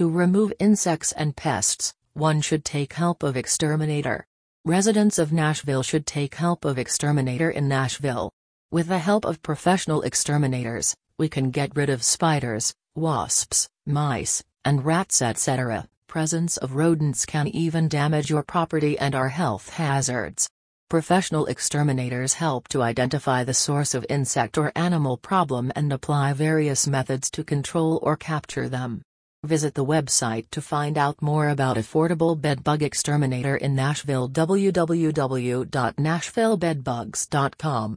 To remove insects and pests, one should take help of exterminator. Residents of Nashville should take help of exterminator in Nashville. With the help of professional exterminators, we can get rid of spiders, wasps, mice, and rats etc. Presence of rodents can even damage your property and are health hazards. Professional exterminators help to identify the source of insect or animal problem and apply various methods to control or capture them. Visit the website to find out more about affordable bedbug exterminator in Nashville www.nashvillebedbugs.com